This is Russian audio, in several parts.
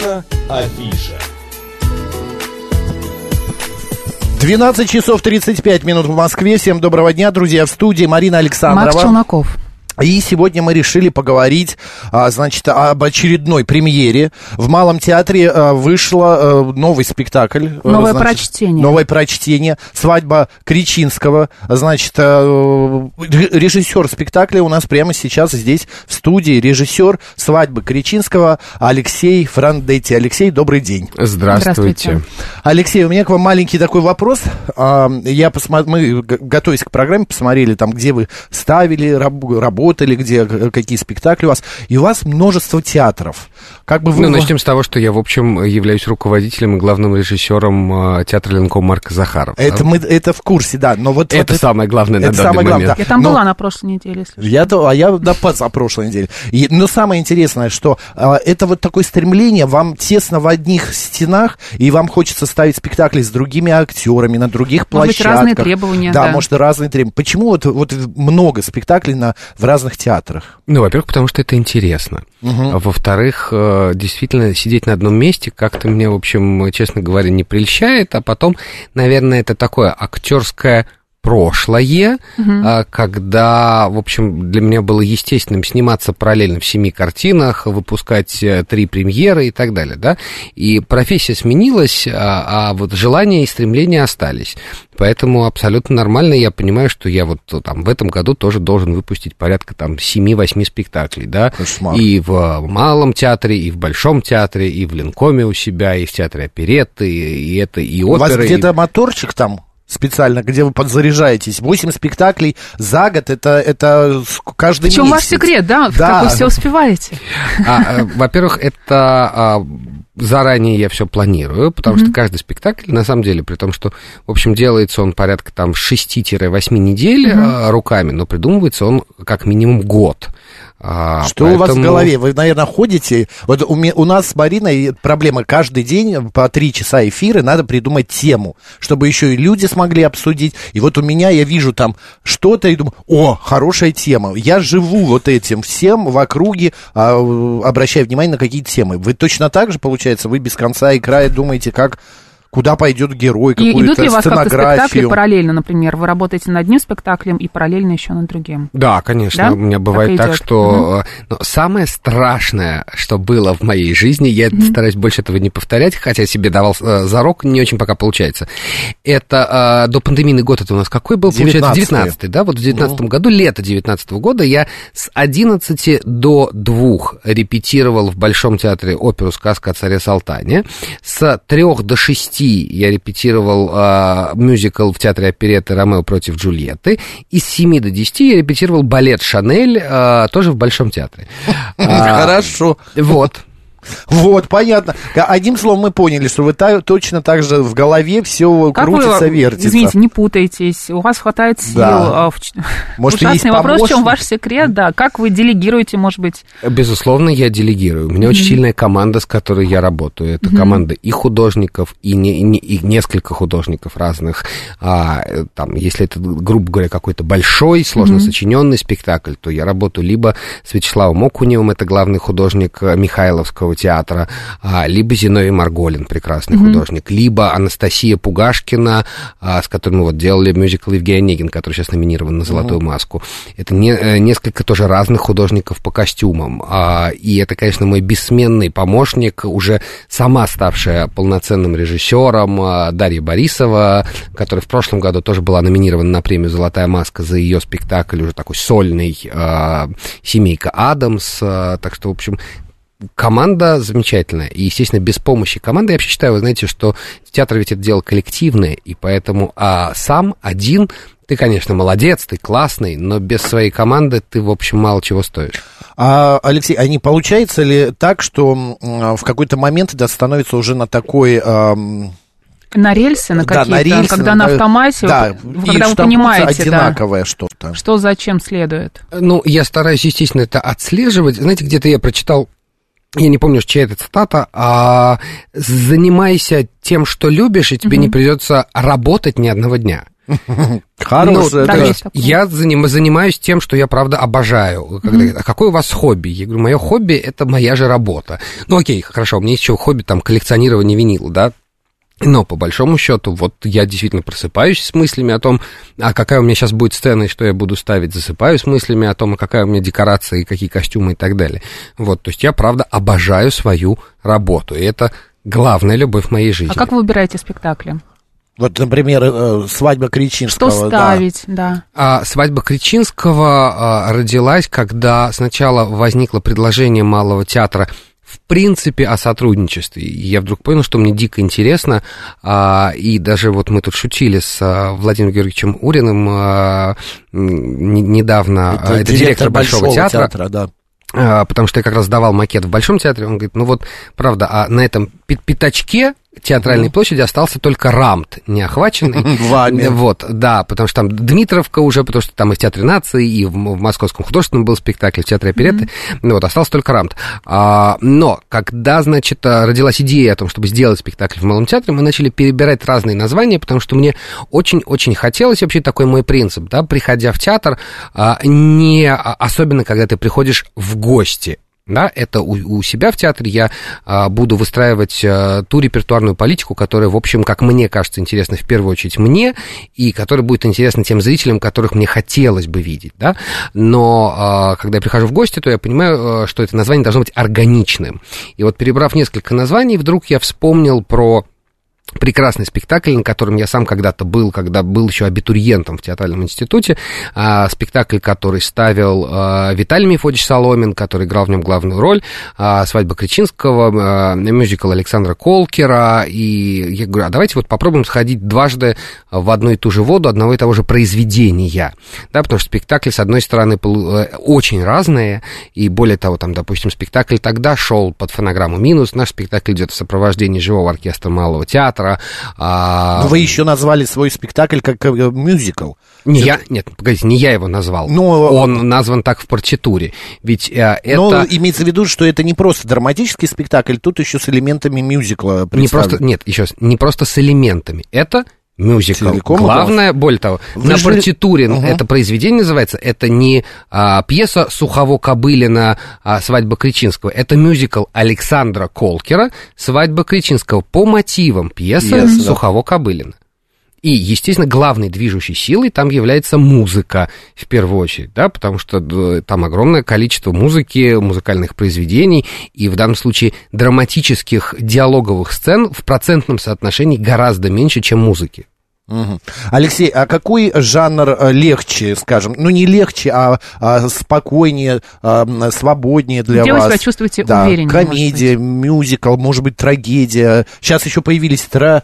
Афиша, афиша. 12 часов 35 минут в Москве. Всем доброго дня, друзья. В студии Марина Александрова. Макс Челноков. И сегодня мы решили поговорить, а, значит, об очередной премьере. В Малом театре а, вышло новый спектакль. Новое значит, прочтение. Новое прочтение. Свадьба Кричинского. Значит, режиссер спектакля у нас прямо сейчас здесь в студии. Режиссер свадьбы Кричинского Алексей Франдетти. Алексей, добрый день. Здравствуйте. Здравствуйте. Алексей, у меня к вам маленький такой вопрос. А, Я посмотр... Мы, готовясь к программе, посмотрели там, где вы ставили, раб- работали, где, э, какие спектакли у вас. И у вас множество театров. Как бы вы... Ну, начнем с того, что я, в общем, являюсь руководителем и главным режиссером э, театра Ленком Марка Захарова. да. Это, мы, это в курсе, да. Но вот, Это вот самое главное на это данный самое главное, момент. да. Я там Но- была на прошлой неделе, если что. Я то, а я на за прошлой неделе. И, но самое интересное, что а, это вот такое стремление, вам тесно в одних стенах, и вам хочется ставить спектакли с другими актерами на других Может площадках. разные требования, Да, да. может, разные требования. Почему вот, вот много спектаклей на, в разных театрах? Ну, во-первых, потому что это интересно. А Во-вторых, действительно, сидеть на одном месте как-то мне, в общем, честно говоря, не прельщает. А потом, наверное, это такое актерское прошлое, а, когда, в общем, для меня было естественным сниматься параллельно в семи картинах, выпускать э, три премьеры и так далее, да, и профессия сменилась, а, а вот желания и стремления остались. Поэтому абсолютно нормально, я понимаю, что я вот э, там в этом году тоже должен выпустить порядка там 7-8 спектаклей, да, Кошмар. и в Малом театре, и в Большом театре, и в Ленкоме у себя, и в театре оперетты, и это, и У вас оперы. и- где-то моторчик там специально, где вы подзаряжаетесь. Восемь спектаклей за год, это, это каждый В чем ваш месяц. секрет, да? Да. Как вы все успеваете? А, э, во-первых, это а, заранее я все планирую, потому что каждый спектакль, на самом деле, при том, что, в общем, делается он порядка там 6-8 недель а, руками, но придумывается он как минимум год. А, Что у вас в поэтому- голове? Вы, наверное, ходите... Вот у, у нас с Мариной проблема. Каждый день по три часа эфира надо придумать тему, чтобы еще и люди смогли обсудить. И вот у меня, я вижу там что-то и думаю, о, хорошая тема. Я живу вот этим всем в округе, а, обращая внимание на какие-то темы. Вы точно так же, получается, вы без конца и края думаете, как... Куда пойдет герой, И какую-то идут ли у вас спектакли параллельно, например? Вы работаете над одним спектаклем и параллельно еще над другим. Да, конечно, Да? у меня бывает Так так, что... Но самое страшное, что было в моей жизни, я стараюсь больше этого не повторять, хотя себе давал э, зарок, не очень пока получается. Это э, до пандемийный год, это у нас какой был? Получается, 19-й. 19 да? Вот в 19 году, лето 19 года, я с 11 до 2 репетировал в Большом театре оперу «Сказка о царе Салтане». С 3 до 6 я репетировал э, мюзикл в театре оперетты «Ромео против Джульетты». И с 7 до 10 я репетировал балет «Шанель» э, тоже в Большом театре. А, Хорошо. Вот. Вот, понятно. Одним словом, мы поняли, что вы та- точно так же в голове все Как крутится, вы, вертится. извините, не путаетесь, у вас хватает сил. Да. а, Может, Ужасный есть вопрос, в чем помощник? ваш секрет, да? Как вы делегируете, может быть? Безусловно, я делегирую. У меня очень сильная команда, с которой я работаю. Это команда и художников, и, не, и не- и несколько художников разных. А, э, там, если это, грубо говоря, какой-то большой, сложно сочиненный спектакль, то я работаю либо с Вячеславом Окуневым, это главный художник э, Михайловского театра, а, либо Зиновий Марголин, прекрасный художник, либо Анастасия Пугашкина, а, с которой мы вот делали мюзикл Евгений Онегин, который сейчас номинирован на «Золотую маску». Это не- э, несколько тоже разных художников по костюмам. А, И это, конечно, мой бессменный помощник, уже сама ставшая полноценным режиссером Дарья Борисова, которая в прошлом году тоже была номинирована на премию «Золотая маска» за ее спектакль, уже такой сольный «Семейка Адамс». Так что, в общем, команда замечательная. И, естественно, без помощи команды, я вообще считаю, вы знаете, что театр ведь это дело коллективное, и поэтому а сам один ты, конечно, молодец, ты классный, но без своей команды ты, в общем, мало чего стоишь. А, Алексей, а не получается ли так, что м, в какой-то момент это становится уже на такой... ам, На рельсы, на да, какие-то, на рельсы, когда на да, автомате, да, вот, и когда вы понимаете, да, одинаковое что-то. что зачем следует. Ну, я стараюсь, естественно, это отслеживать. Знаете, где-то я прочитал, я не помню, чья это цитата, а занимайся тем, что любишь, и тебе не придется работать ни одного дня. Хорошая, Ну, да, есть. Я заним- занимаюсь тем, что я правда обожаю. Когда говорят, а какое у вас хобби? Я говорю, мое хобби это моя же работа. Ну окей, хорошо, у меня есть еще хобби там коллекционирование винила, да. Но по большому счету, вот я действительно просыпаюсь с мыслями о том, а какая у меня сейчас будет сцена и что я буду ставить, засыпаюсь с мыслями о том, а какая у меня декорация и какие костюмы и так далее. Вот, то есть я правда обожаю свою работу, и это главная любовь в моей жизни. А как вы выбираете спектакли? Вот, например, э, свадьба Кричинского. Что да. ставить, да. А, свадьба Кричинского а, родилась, когда сначала возникло предложение Малого театра в принципе о сотрудничестве. И я вдруг понял, что мне дико интересно, а, и даже вот мы тут шутили с а, Владимиром Георгиевичем Уриным а, недавно, Это, это директор Большого, театра, да. а, потому что я как раз давал макет в Большом театре, он говорит, ну вот, правда, а на этом пятачке театральной площади остался только рамт не охваченный. Вами. Вот, да, потому что там Дмитровка уже, потому что там и в Театре нации, и в, в Московском художественном был спектакль, в Театре оперетты, ну вот, остался только рамт. А, но, когда, значит, а, родилась идея о том, чтобы сделать спектакль в Малом театре, мы начали перебирать разные названия, потому что мне очень-очень хотелось, вообще такой мой принцип, да, приходя в театр, а, не, а, особенно когда ты приходишь в гости, да, это у, у себя в театре я а, буду выстраивать а, ту репертуарную политику, которая, в общем, как мне кажется, интересна в первую очередь мне, и которая будет интересна тем зрителям, которых мне хотелось бы видеть, да. Но а, когда я прихожу в гости, то я понимаю, а, что это название должно быть органичным. И вот перебрав несколько названий, вдруг я вспомнил про прекрасный спектакль, на котором я сам когда-то был, когда был еще абитуриентом в театральном институте. А, спектакль, который ставил а, Виталий Мефодич Соломин, который играл в нем главную роль. А, «Свадьба Кричинского», а, мюзикл Александра Колкера. И я говорю, а давайте вот попробуем сходить дважды в одну и ту же воду одного и того же произведения. Да, потому что спектакли, с одной стороны, э, очень разные, и более того, там, допустим, спектакль тогда шел под фонограмму «Минус», наш спектакль идет в сопровождении живого оркестра Малого театра. А, Но вы еще назвали свой спектакль как э, мюзикл. Не я, нет, погодите, не я его назвал. Ну, Он назван так в партитуре. Ведь э, это... Но имеется в виду, что это не просто драматический спектакль, тут еще с элементами мюзикла Не просто, нет, еще раз, не просто с элементами. Это мюзикл. Целиком Главное, более того, Вы на партитуре Ага. это произведение называется, это не а, пьеса Сухово-Кобылина а, «Свадьба Кричинского», это мюзикл Александра Колкера «Свадьба Кричинского» по мотивам пьесы Пьесы, да. Сухово-Кобылина. И, естественно, главной движущей силой там является музыка, в первую очередь, да, потому что э, там огромное количество музыки, музыкальных произведений, и в данном случае драматических диалоговых сцен в процентном соотношении гораздо меньше, чем музыки. Алексей, а какой жанр э, легче, скажем, ну не легче, а, а спокойнее, а, свободнее для Где вы вас? себя чувствуете да, увереннее, может Комедия, мюзикл, может быть, трагедия. Сейчас еще появились тра,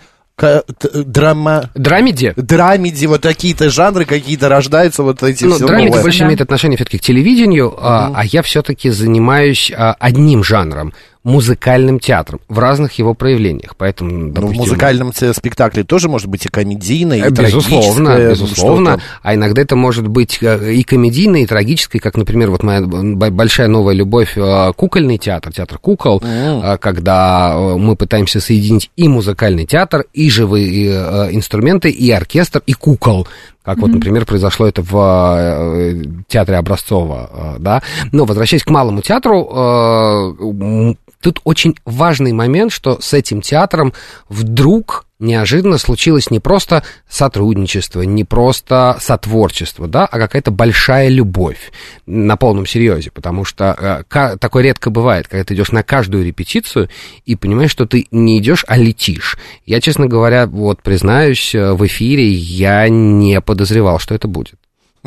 драма... Драмеди? Драмеди, вот такие-то жанры какие-то рождаются, вот эти Ну, все драмеди новое. больше Да. имеет отношение все-таки к телевидению, а, а я все-таки занимаюсь а, одним жанром музыкальным театром в разных его проявлениях. Поэтому, Ну, в допустим, музыкальном ц- спектакле тоже может быть и комедийное, и Э, Безусловно, трагическое, безусловно. А иногда это может быть э, и комедийное, и трагическое, как, например, вот моя большая новая любовь э, кукольный театр, театр кукол, э, когда мы пытаемся соединить и музыкальный театр, и живые инструменты, и оркестр, и кукол. Как вот, например, произошло это в э, театре Образцова, э, да. Но возвращаясь к малому театру, э, тут очень важный момент, что с этим театром вдруг неожиданно случилось не просто сотрудничество, не просто сотворчество, да, а какая-то большая любовь на полном серьезе, потому что э, такое редко бывает, когда ты идешь на каждую репетицию и понимаешь, что ты не идешь, а летишь. Я, честно говоря, вот признаюсь, э, в эфире я не подозревал, что это будет.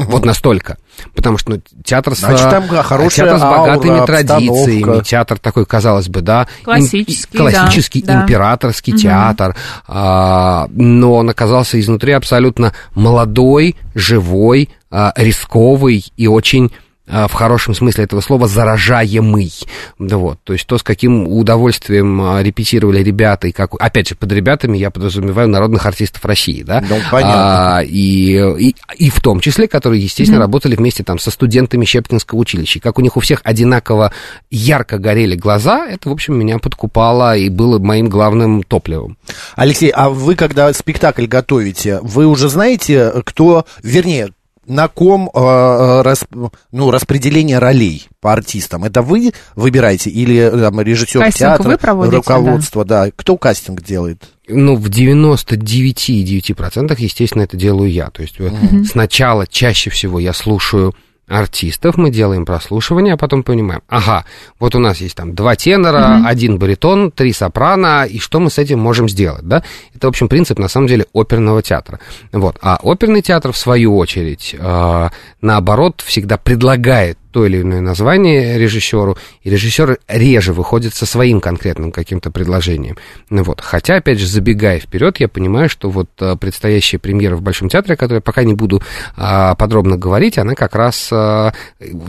Вот настолько. Потому что ну, театр с, Значит, там, да, э, хорошая театр с богатыми аура, традициями, обстановка. театр такой, казалось бы, да, им- Классический, классический да, да. императорский Мгм. театр, а, но он оказался изнутри абсолютно молодой, живой, а, рисковый и очень в хорошем смысле этого слова заражаемый. Вот, то есть то, с каким удовольствием а, репетировали ребята, и как, опять же, под ребятами я подразумеваю народных артистов России, да? Ну, понятно. А, и, и, и в том числе, которые, естественно, mm-hmm. работали вместе там со студентами Щепкинского училища. И как у них у всех одинаково ярко горели глаза, это, в общем, меня подкупало и было моим главным топливом. Алексей, а вы, когда спектакль готовите, вы уже знаете, кто, вернее, на ком э, рас, ну, распределение ролей по артистам? Это вы выбираете или там, режиссер Кастинг театра, вы проводите, руководство, да. да? Кто кастинг делает? Ну, в 99,9% естественно, это делаю я. То есть mm-hmm. сначала, чаще всего я слушаю артистов, мы делаем прослушивание, а потом понимаем, ага, вот у нас есть там два тенора, mm-hmm. один баритон, три сопрано, и что мы с этим можем сделать, да? Это, в общем, принцип, на самом деле, оперного театра. Вот. А оперный театр, в свою очередь, э, наоборот, всегда предлагает то или иное название режиссеру, и режиссер реже выходит со своим конкретным каким-то предложением. Ну вот. Хотя, опять же, забегая вперед, я понимаю, что вот а, предстоящая премьера в Большом театре, о которой я пока не буду а, подробно говорить, она как раз а,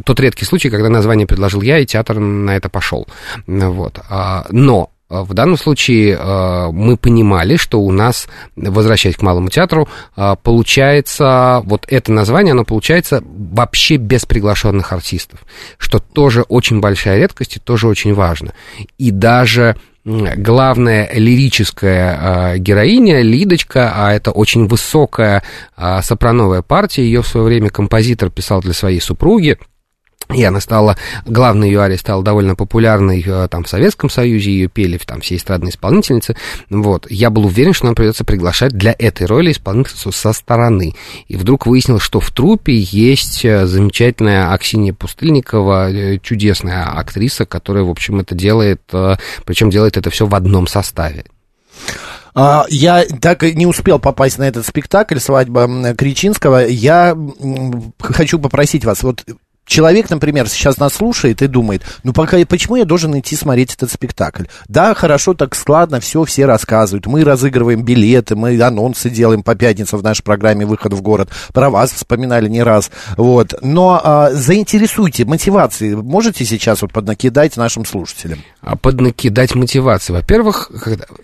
тот редкий случай, когда название предложил я, и театр на это пошел. Ну вот. А, но в данном случае а, мы понимали, что у нас, возвращаясь к малому театру, а, получается, вот это название, оно получается вообще без приглашенных артистов, что тоже очень большая редкость и тоже очень важно. И даже главная лирическая героиня, Лидочка, а это очень высокая сопрановая партия, ее в свое время композитор писал для своей супруги, и она стала, главная ее ария стала довольно популярной э, там в Советском Союзе, ее пели там все эстрадные исполнительницы. Вот. Я был уверен, что нам придется приглашать для этой роли исполнительницу со стороны. И вдруг выяснилось, что в трупе есть э, замечательная Аксинья Пустыльникова, э, чудесная актриса, которая, в общем, это делает, причем делает это все в одном составе. А, я так и не успел попасть на этот спектакль «Свадьба Кричинского». Я хочу попросить вас, вот человек, например, сейчас нас слушает и думает, ну пока, почему я должен идти смотреть этот спектакль? Да, хорошо, так складно, все, все рассказывают. Мы разыгрываем билеты, мы анонсы делаем по пятницам в нашей программе «Выход в город». Про вас вспоминали не раз. Вот. Но а, заинтересуйте мотивации. Можете сейчас вот поднакидать нашим слушателям? А поднакидать мотивации. Во-первых,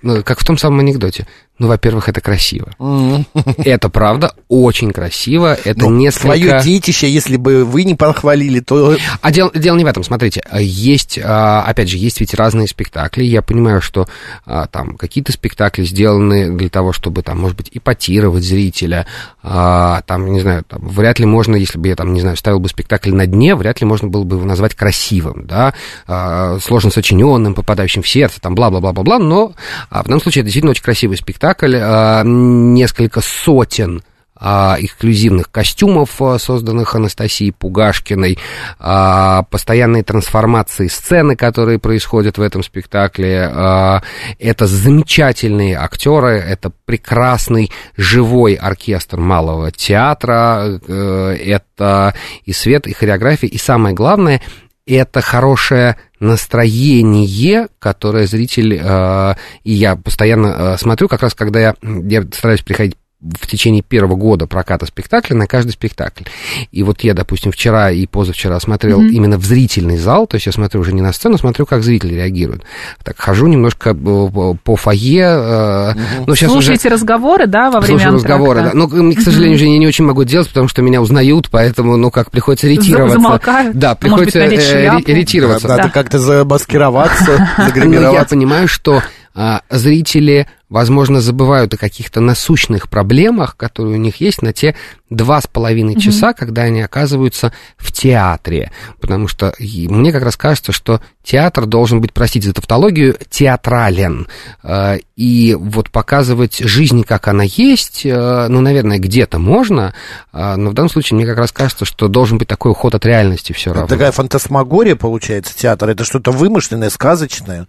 ну, как в том самом анекдоте, ну, во-первых, это красиво. Это правда очень красиво. Это ну, несколько... Свое детище, если бы вы не похвалили, то... А дело, дело не в этом. Смотрите, есть, а, опять же, есть ведь разные спектакли. Я понимаю, что а, там какие-то спектакли сделаны для того, чтобы, там, может быть, ипотировать зрителя. А, там, не знаю, там, вряд ли можно, если бы я, там, не знаю, ставил бы спектакль на дне, вряд ли можно было бы его назвать красивым, да, сложно сочиненным, попадающим в сердце, там, бла-бла-бла-бла-бла, но в данном случае это действительно очень красивый спектакль спектакль, а, несколько сотен а, эксклюзивных костюмов, а, созданных Анастасией Пугашкиной, постоянные трансформации сцены, которые происходят в этом спектакле. Это замечательные актеры, это прекрасный живой оркестр малого театра, э, это и свет, и хореография, и самое главное, это хорошее настроение, которое зритель, э, и я постоянно э, смотрю, как раз когда я, я стараюсь приходить в течение первого года проката спектакля на каждый спектакль. И вот я, допустим, вчера и позавчера смотрел mm-hmm. именно в зрительный зал, то есть я смотрю уже не на сцену, смотрю, как зрители реагируют. Так, хожу немножко э, по фойе. Mm-hmm. Ну, сейчас Слушаете уже... разговоры, да, во время Слушаю разговоры, да. Но, к сожалению, mm-hmm. уже я не очень могу делать, потому что меня узнают, поэтому, ну, как, приходится ретироваться. Замолкают. Да, приходится быть, э, ретироваться. Надо да. как-то замаскироваться, загримироваться. Ну, я понимаю, что а, зрители, возможно, забывают о каких-то насущных проблемах, которые у них есть на те два с половиной часа, mm-hmm. когда они оказываются в театре. Потому что мне как раз кажется, что театр должен быть, простите за тавтологию, театрален. А, и вот показывать жизнь, как она есть, а, ну, наверное, где-то можно, но в данном случае мне как раз кажется, что должен быть такой уход от реальности все равно. Такая фантасмагория, получается, театр. Это что-то вымышленное, сказочное.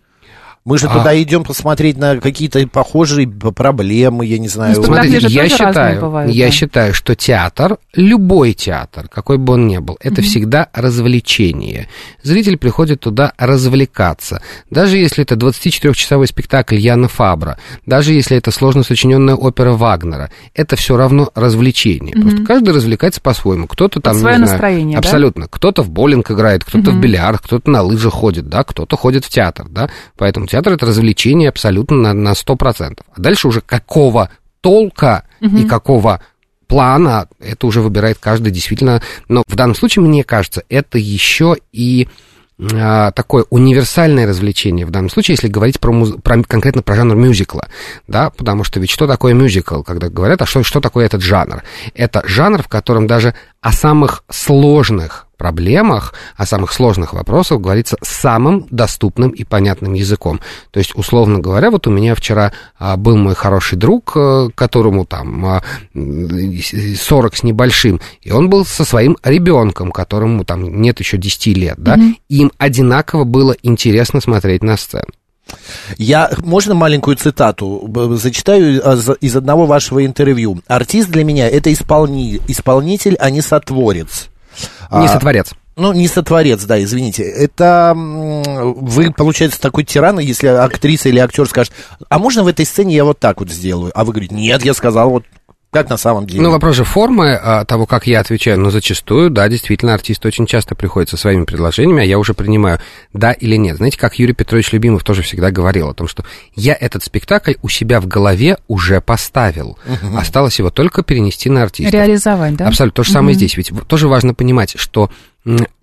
Мы же А. туда идем посмотреть на какие-то похожие проблемы, я не знаю. Ну, Смотрите, же я считаю, бывают, я да. считаю, что театр, любой театр, какой бы он ни был, это всегда развлечение. Зритель приходит туда развлекаться. Даже если это 24-часовой спектакль Яна Фабра, даже если это сложно сочиненная опера Вагнера, это все равно развлечение. Просто каждый развлекается по-своему. Кто-то там, свое не знаю, настроение, да? абсолютно. Кто-то в боулинг играет, кто-то в бильярд, кто-то на лыжах ходит, да, кто-то ходит в театр, да. Поэтому театр это развлечение абсолютно на, на 100%. А дальше уже какого толка и какого плана, это уже выбирает каждый действительно. Но в данном случае, мне кажется, это еще и а, такое универсальное развлечение в данном случае, если говорить про, муз- про- конкретно про жанр мюзикла, да, потому что ведь что такое мюзикл, когда говорят, а что, что такое этот жанр? Это жанр, в котором даже о самых сложных проблемах, о самых сложных вопросах говорится самым доступным и понятным языком. То есть, условно говоря, вот у меня вчера а, был мой хороший друг, э, которому там а, м, 40 с небольшим, и он был со своим ребенком, которому там нет еще 10 лет, да, и им одинаково было интересно смотреть на сцену. Я, можно маленькую цитату зачитаю а, за- из одного вашего интервью. Артист для меня это исполни, исполнитель, а не сотворец. Не А, сотворец. Ну, не сотворец, да, извините. Это вы, получается, такой тиран, если актриса или актер скажет, а можно в этой сцене я вот так вот сделаю? А вы говорите, нет, я сказал вот как на самом деле. Ну, вопрос же формы а, того, как я отвечаю, но зачастую, да, действительно, артист очень часто приходит со своими предложениями, а я уже принимаю, да или нет. Знаете, как Юрий Петрович Любимов тоже всегда говорил о том, что я этот спектакль у себя в голове уже поставил. Осталось его только перенести на артиста. Реализовать, да? Абсолютно. То же самое здесь. Ведь тоже важно понимать, что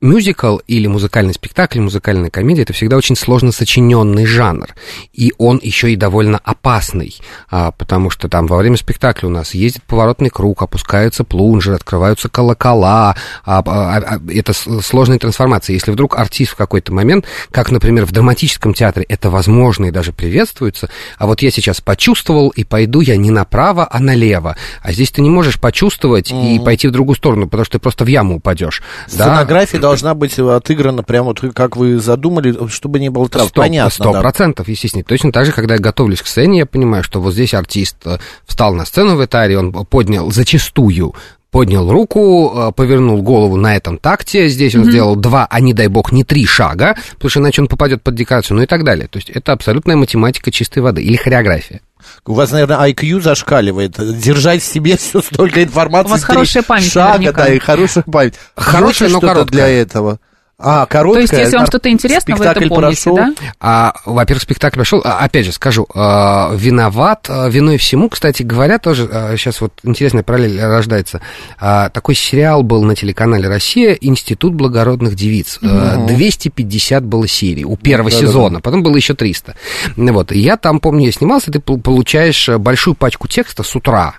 мюзикл или музыкальный спектакль, музыкальная комедия это всегда очень сложно сочиненный жанр. И он еще и довольно опасный. а, потому что там во время спектакля у нас ездит поворотный круг, опускаются плунжеры, открываются колокола. а, а, это с- сложная трансформация. Если вдруг артист в какой-то момент, как, например, в драматическом театре, это возможно и даже приветствуется, а вот я сейчас почувствовал, и пойду я не направо, а налево. А здесь ты не можешь почувствовать и пойти в другую сторону, потому что ты просто в яму упадешь. Да? Сценография должна быть отыграна прямо вот как вы задумали, чтобы не было трав. Сто- Понятно, Сто да. процентов, естественно. Точно так же, когда я готовлюсь к сцене, я понимаю, что вот здесь артист э, встал на сцену в Италии, он поднял зачастую поднял руку, э, повернул голову на этом такте, здесь он сделал два, а не дай бог, не три шага, потому что иначе он попадет под декорацию, ну и так далее. То есть это абсолютная математика чистой воды или хореография. У вас, наверное, IQ зашкаливает. Держать в себе все столько информации. У вас хорошая память Шага, наверняка. да, и хорошая память. Хорошая, но короткая. для этого. А, короткая. То есть, если вам что-то интересно, вы это помните, прошел. да? А, во-первых, спектакль пошел. А, опять же, скажу, а, виноват, а, виной всему, кстати говоря, тоже а, сейчас вот интересная параллель рождается. А, такой сериал был на телеканале Россия «Институт благородных девиц». А, 250 было серий у первого Да-да-да. сезона, потом было еще 300. Ну Вот, и я там, помню, я снимался, ты пол- получаешь э, большую пачку текста с утра,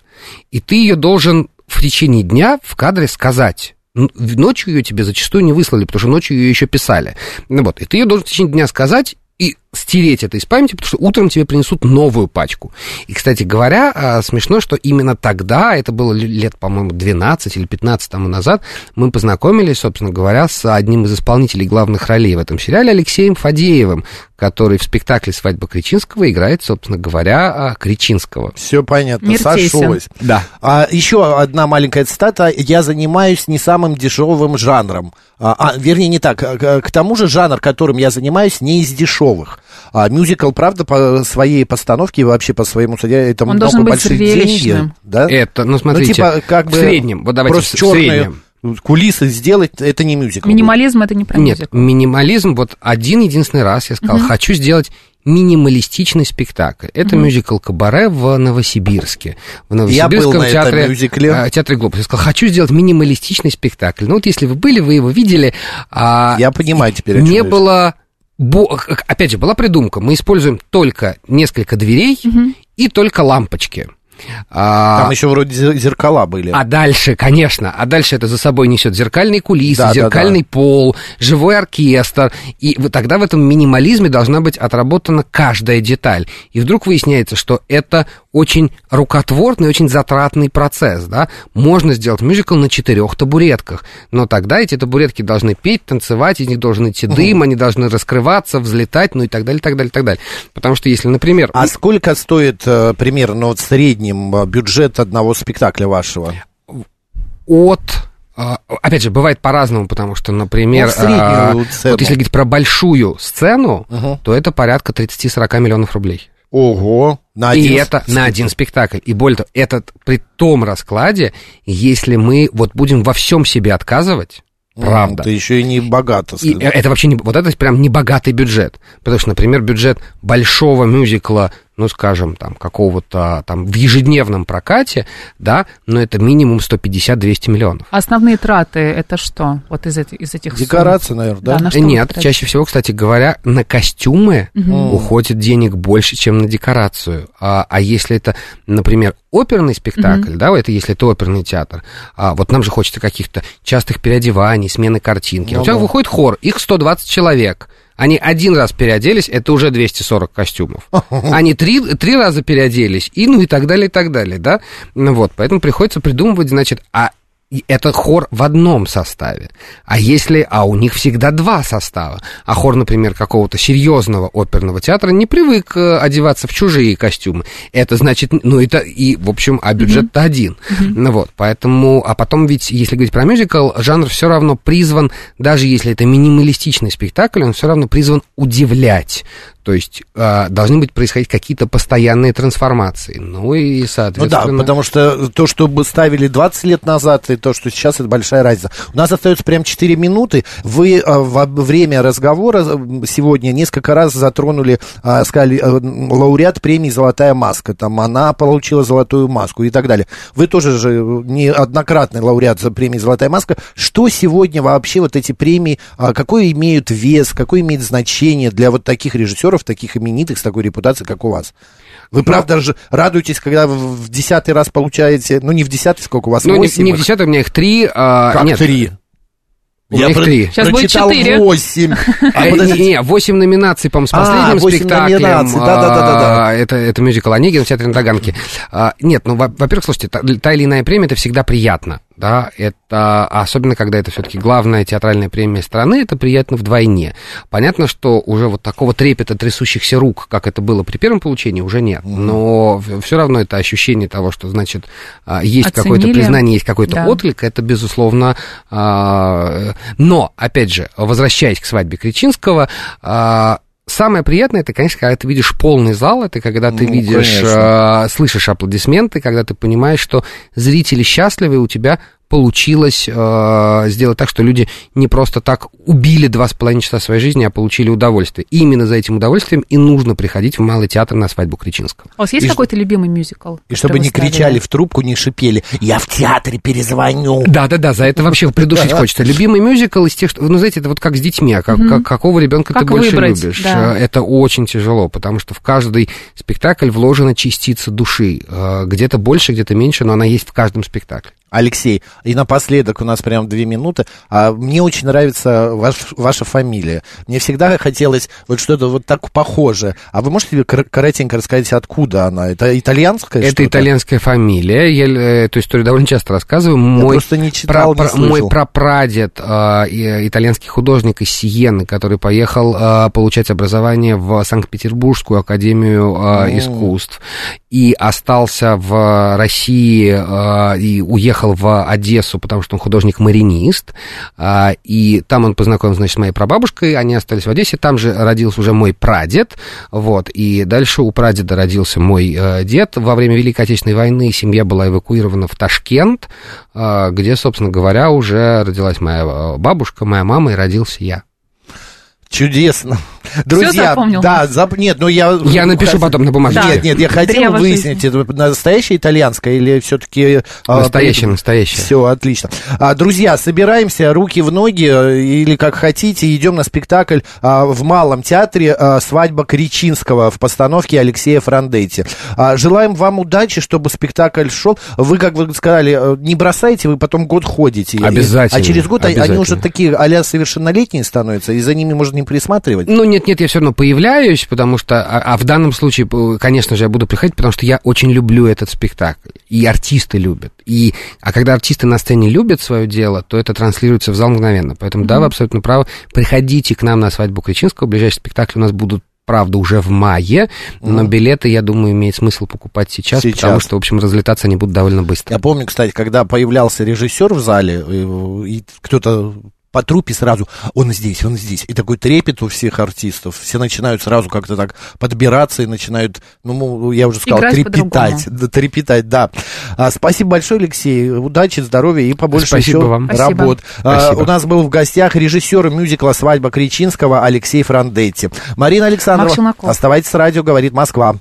и ты ее должен в течение дня в кадре сказать. Ночью ее тебе зачастую не выслали, потому что ночью ее еще писали. Ну вот, и ты ее должен в течение дня сказать и стереть это из памяти, потому что утром тебе принесут новую пачку. И, кстати говоря, а, смешно, что именно тогда, это было ле- лет, по-моему, 12 или 15 тому назад, мы познакомились, собственно говоря, с одним из исполнителей главных ролей в этом сериале, Алексеем Фадеевым, который в спектакле «Свадьба Кричинского» играет, собственно говоря, а, Кричинского. Все понятно, Мир тесен. сошлось. Да. А, еще одна маленькая цитата. Я занимаюсь не самым дешевым жанром. А, а, вернее, не так. К, к тому же жанр, которым я занимаюсь, не из дешевых. А, мюзикл, правда, по своей постановке и вообще по своему содержанию, это Он много должен быть большие деньги. зрелищным. Да? Это, ну, смотрите, типа, как бы в среднем, вот давайте просто в черные среднем. кулисы сделать, это не мюзикл. Минимализм это не про Нет, мюзикл. минимализм, вот один единственный раз я сказал, хочу сделать минималистичный спектакль. Это мюзикл «Кабаре» в Новосибирске. В Новосибирском был на этом театре, мюзикле. а, театре «Глобус». Я сказал, хочу сделать минималистичный спектакль. Ну вот если вы были, вы его видели. а, Я понимаю теперь, о чем Не было... бо- Опять же, была придумка. Мы используем только несколько дверей и только лампочки. А, Там еще вроде зе- зеркала были. а дальше, конечно, а дальше это за собой несет зеркальные кулисы, Да, да, зеркальный пол, живой оркестр. И тогда в этом минимализме должна быть отработана каждая деталь. И вдруг выясняется, что это очень рукотворный, очень затратный процесс, да. Можно сделать мюзикл на четырех табуретках, но тогда эти табуретки должны петь, танцевать, из них должен идти дым, они должны раскрываться, взлетать, ну и так далее, так далее, так далее. Потому что если, например... А сколько стоит э, примерно вот в среднем э, бюджет одного спектакля вашего? от а, Опять же, бывает по-разному, потому что, например, Ну, среднюю а, вот если говорить про большую сцену, Мгм. то это порядка 30-40 миллионов рублей. Ого! На и один это с- на один спектакль. И более того, это при том раскладе, если мы вот будем во всем себе отказывать, М, правда. Ты еще и не богато. И э- это вообще не, вот это прям не богатый бюджет. Потому что, например, бюджет большого мюзикла, ну, скажем, там, какого-то там в ежедневном прокате, да, но это минимум 150-200 миллионов. Основные траты это что? Вот из этих, из этих сумм? Декорация, наверное, да? Да, на Нет, чаще всего, кстати говоря, на костюмы Мгм. уходит денег больше, чем на декорацию. А, а если это, например, оперный спектакль, да, это если это оперный театр, а, вот нам же хочется каких-то частых переодеваний, смены картинки. Ну У тебя да. выходит хор, их 120 человек. Они один раз переоделись, это уже 240 костюмов. Они три, три раза переоделись, и ну и так далее, и так далее, да? Ну вот, поэтому приходится придумывать, значит, а это хор в одном составе. А если, а у них всегда два состава. А хор, например, какого-то серьезного оперного театра не привык э, одеваться в чужие костюмы. Это значит, ну это и, в общем, а бюджет-то один. Ну вот, поэтому, а потом ведь, если говорить про мюзикл, жанр все равно призван, даже если это минималистичный спектакль, он все равно призван удивлять. То есть э, должны быть происходить какие-то постоянные трансформации. Ну и, Ну соответственно... да, потому что то, что бы ставили 20 лет назад, и то, что сейчас, это большая разница. У нас остается прям 4 минуты. Вы а, во время разговора э, сегодня несколько раз затронули, а, сказали, э, лауреат премии «Золотая маска». Там она получила золотую маску и так далее. Вы тоже же неоднократный лауреат за премии «Золотая маска». Что сегодня вообще вот эти премии, а, какой имеют вес, какое имеет значение для вот таких режиссеров, таких именитых, с такой репутацией, как у вас? Вы, правда же, радуетесь, когда в в десятый раз получаете, ну, не в десятый, сколько у вас, Ну, не, восемь не в их? десятом, у меня их три. а, Как нет, три? У меня их три. Сейчас будет прочитал четыре. восемь. А, Э, не, не, 8 номинаций, по-моему, с А, последним восемь спектаклем. номинаций, да-да-да-да-да. а, Это, это мюзикл «Онегин» в театре на Таганке. А, Нет, ну, во- во-первых, слушайте, та, та или иная премия, это всегда приятно. Да, это, особенно когда это все-таки главная театральная премия страны, это приятно вдвойне. Понятно, что уже вот такого трепета трясущихся рук, как это было при первом получении, уже нет. Но все равно это ощущение того, что, значит, а, есть какое-то признание, есть какой-то Да. отклик, это, безусловно, а, но, опять же, возвращаясь к свадьбе Кричинского, а, Самое приятное, это, конечно, когда ты видишь полный зал, это когда ты Ну, видишь, а, слышишь аплодисменты, когда ты понимаешь, что зрители счастливы, у тебя получилось а, сделать так, что люди не просто так убили два с половиной часа своей жизни, а получили удовольствие. И именно за этим удовольствием и нужно приходить в Малый театр на свадьбу Кричинского. А у вас есть И какой-то любимый мюзикл? И чтобы не ставили? кричали в трубку, не шипели. Я в театре перезвоню. Да-да-да, за это вообще придушить хочется. Любимый мюзикл из тех, что, ну, знаете, это вот как с детьми, а как, как- какого ребенка ты Как больше выбрать, любишь. да. Э, Это очень тяжело, потому что в каждый спектакль вложена частица души. Э, Где-то больше, где-то меньше, но она есть в каждом спектакле. Алексей, и напоследок у нас прям две минуты. А, мне очень нравится ваш, ваша фамилия. Мне всегда хотелось вот что-то вот так похожее. А вы можете кор- коротенько рассказать, откуда она? Это итальянская Это итальянская фамилия. Я э, эту историю довольно часто рассказываю. Я Мой просто не читал, не пра- слышал. мой прапрадед, э, и- итальянский художник из Сиены, который поехал э, получать образование в Санкт-Петербургскую академию э, искусств и остался в России э, и уехал в Одессу, потому что он художник-маринист. э, и там он познакомился, значит, с моей прабабушкой, они остались в Одессе, там же родился уже мой прадед, вот, и дальше у прадеда родился мой э, дед. Во время Великой Отечественной войны семья была эвакуирована в Ташкент, э, где, собственно говоря, уже родилась моя э, бабушка, моя мама, и родился я. Чудесно. Друзья, запомнил? да, зап... нет, ну я... Я напишу потом на бумажке. Нет, нет, я хотел Древо выяснить, это настоящая итальянская или все-таки... Настоящая, настоящая. Все, отлично. А, друзья, собираемся, руки в ноги, э, или как хотите, идем на спектакль а, в Малом театре а, «Свадьба Кричинского» в постановке Алексея Франдетти. А, желаем вам удачи, чтобы спектакль шел. Вы, как вы сказали, э, не бросайте, вы потом год ходите. Обязательно, А через год они уже такие а совершеннолетние становятся, и за ними можно не присматривать. Ну, нет-нет, я все равно появляюсь, потому что, а, а в данном случае, э, конечно же, я буду приходить, потому что я очень люблю этот спектакль, и артисты любят. И, а когда артисты на сцене любят свое дело, то это транслируется в зал мгновенно. Поэтому, да, вы абсолютно правы, приходите к нам на свадьбу Кричинского, ближайший спектакль у нас будут правда, уже в мае, но билеты, я думаю, имеет смысл покупать сейчас, Сейчас. потому что, в общем, разлетаться они будут довольно быстро. Я помню, кстати, когда появлялся режиссер в зале, и, и кто-то по трупе сразу, он здесь, он здесь. И такой трепет у всех артистов. Все начинают сразу как-то так подбираться и начинают, ну, я уже сказал, Играть трепетать. Да, трепетать, да. А, спасибо большое, Алексей. Удачи, здоровья и побольше Спасибо еще вам. Спасибо. работ. А, Спасибо. у нас был в гостях режиссер мюзикла «Свадьба Кричинского» Алексей Франдетти. Марина Александрова, Челноков. оставайтесь с радио, говорит Москва.